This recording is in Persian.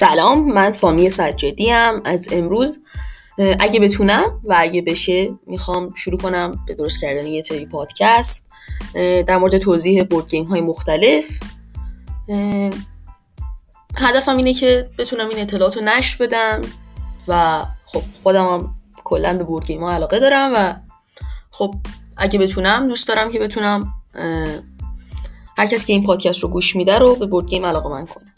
سلام من سامی سجادی ام از امروز اگه بتونم و اگه بشه می‌خوام شروع کنم به درست کردن یه سری پادکست. در مورد توضیح board game های مختلف هدفم اینه که بتونم این اطلاعات رو نشر بدم و خب خودم هم کلا به board game ها علاقه دارم و خب اگه بتونم دوست دارم که بتونم هر کس که این پادکست رو گوش میده رو به بورد گیم علاقه من کنه.